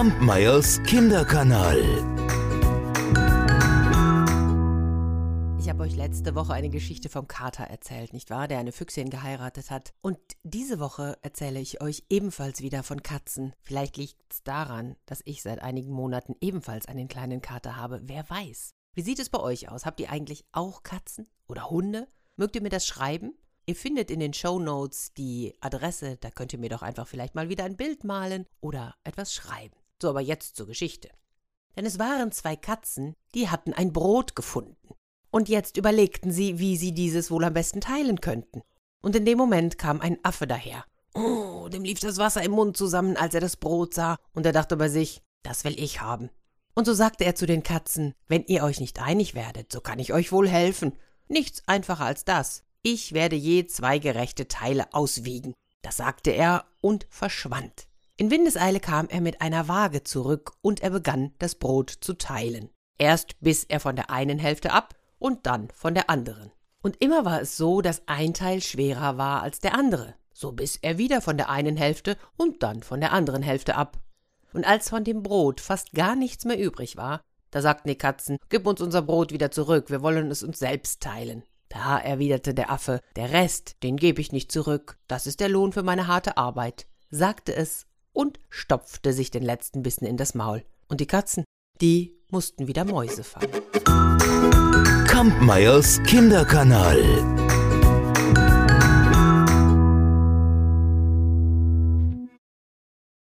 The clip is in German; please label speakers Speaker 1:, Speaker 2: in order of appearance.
Speaker 1: Kampmeyers Kinderkanal.
Speaker 2: Ich habe euch letzte Woche eine Geschichte vom Kater erzählt, nicht wahr? Der eine Füchsin geheiratet hat. Und diese Woche erzähle ich euch ebenfalls wieder von Katzen. Vielleicht liegt es daran, dass ich seit einigen Monaten ebenfalls einen kleinen Kater habe. Wer weiß? Wie sieht es bei euch aus? Habt ihr eigentlich auch Katzen oder Hunde? Mögt ihr mir das schreiben? Ihr findet in den Show Notes die Adresse, da könnt ihr mir doch einfach vielleicht mal wieder ein Bild malen oder etwas schreiben. So, aber jetzt zur Geschichte. Denn es waren zwei Katzen, die hatten ein Brot gefunden. Und jetzt überlegten sie, wie sie dieses wohl am besten teilen könnten. Und in dem Moment kam ein Affe daher. Oh, dem lief das Wasser im Mund zusammen, als er das Brot sah, und er dachte bei sich, das will ich haben. Und so sagte er zu den Katzen, wenn ihr euch nicht einig werdet, so kann ich euch wohl helfen. Nichts einfacher als das. Ich werde je zwei gerechte Teile auswiegen. Das sagte er und verschwand. In Windeseile kam er mit einer Waage zurück und er begann, das Brot zu teilen. Erst biss er von der einen Hälfte ab und dann von der anderen. Und immer war es so, dass ein Teil schwerer war als der andere. So biss er wieder von der einen Hälfte und dann von der anderen Hälfte ab. Und als von dem Brot fast gar nichts mehr übrig war, da sagten die Katzen, Gib uns unser Brot wieder zurück, wir wollen es uns selbst teilen. Da erwiderte der Affe, der Rest, den gebe ich nicht zurück, das ist der Lohn für meine harte Arbeit, sagte es und stopfte sich den letzten Bissen in das Maul. Und die Katzen, die mussten wieder Mäuse fangen.
Speaker 1: Kampmeyers Kinderkanal.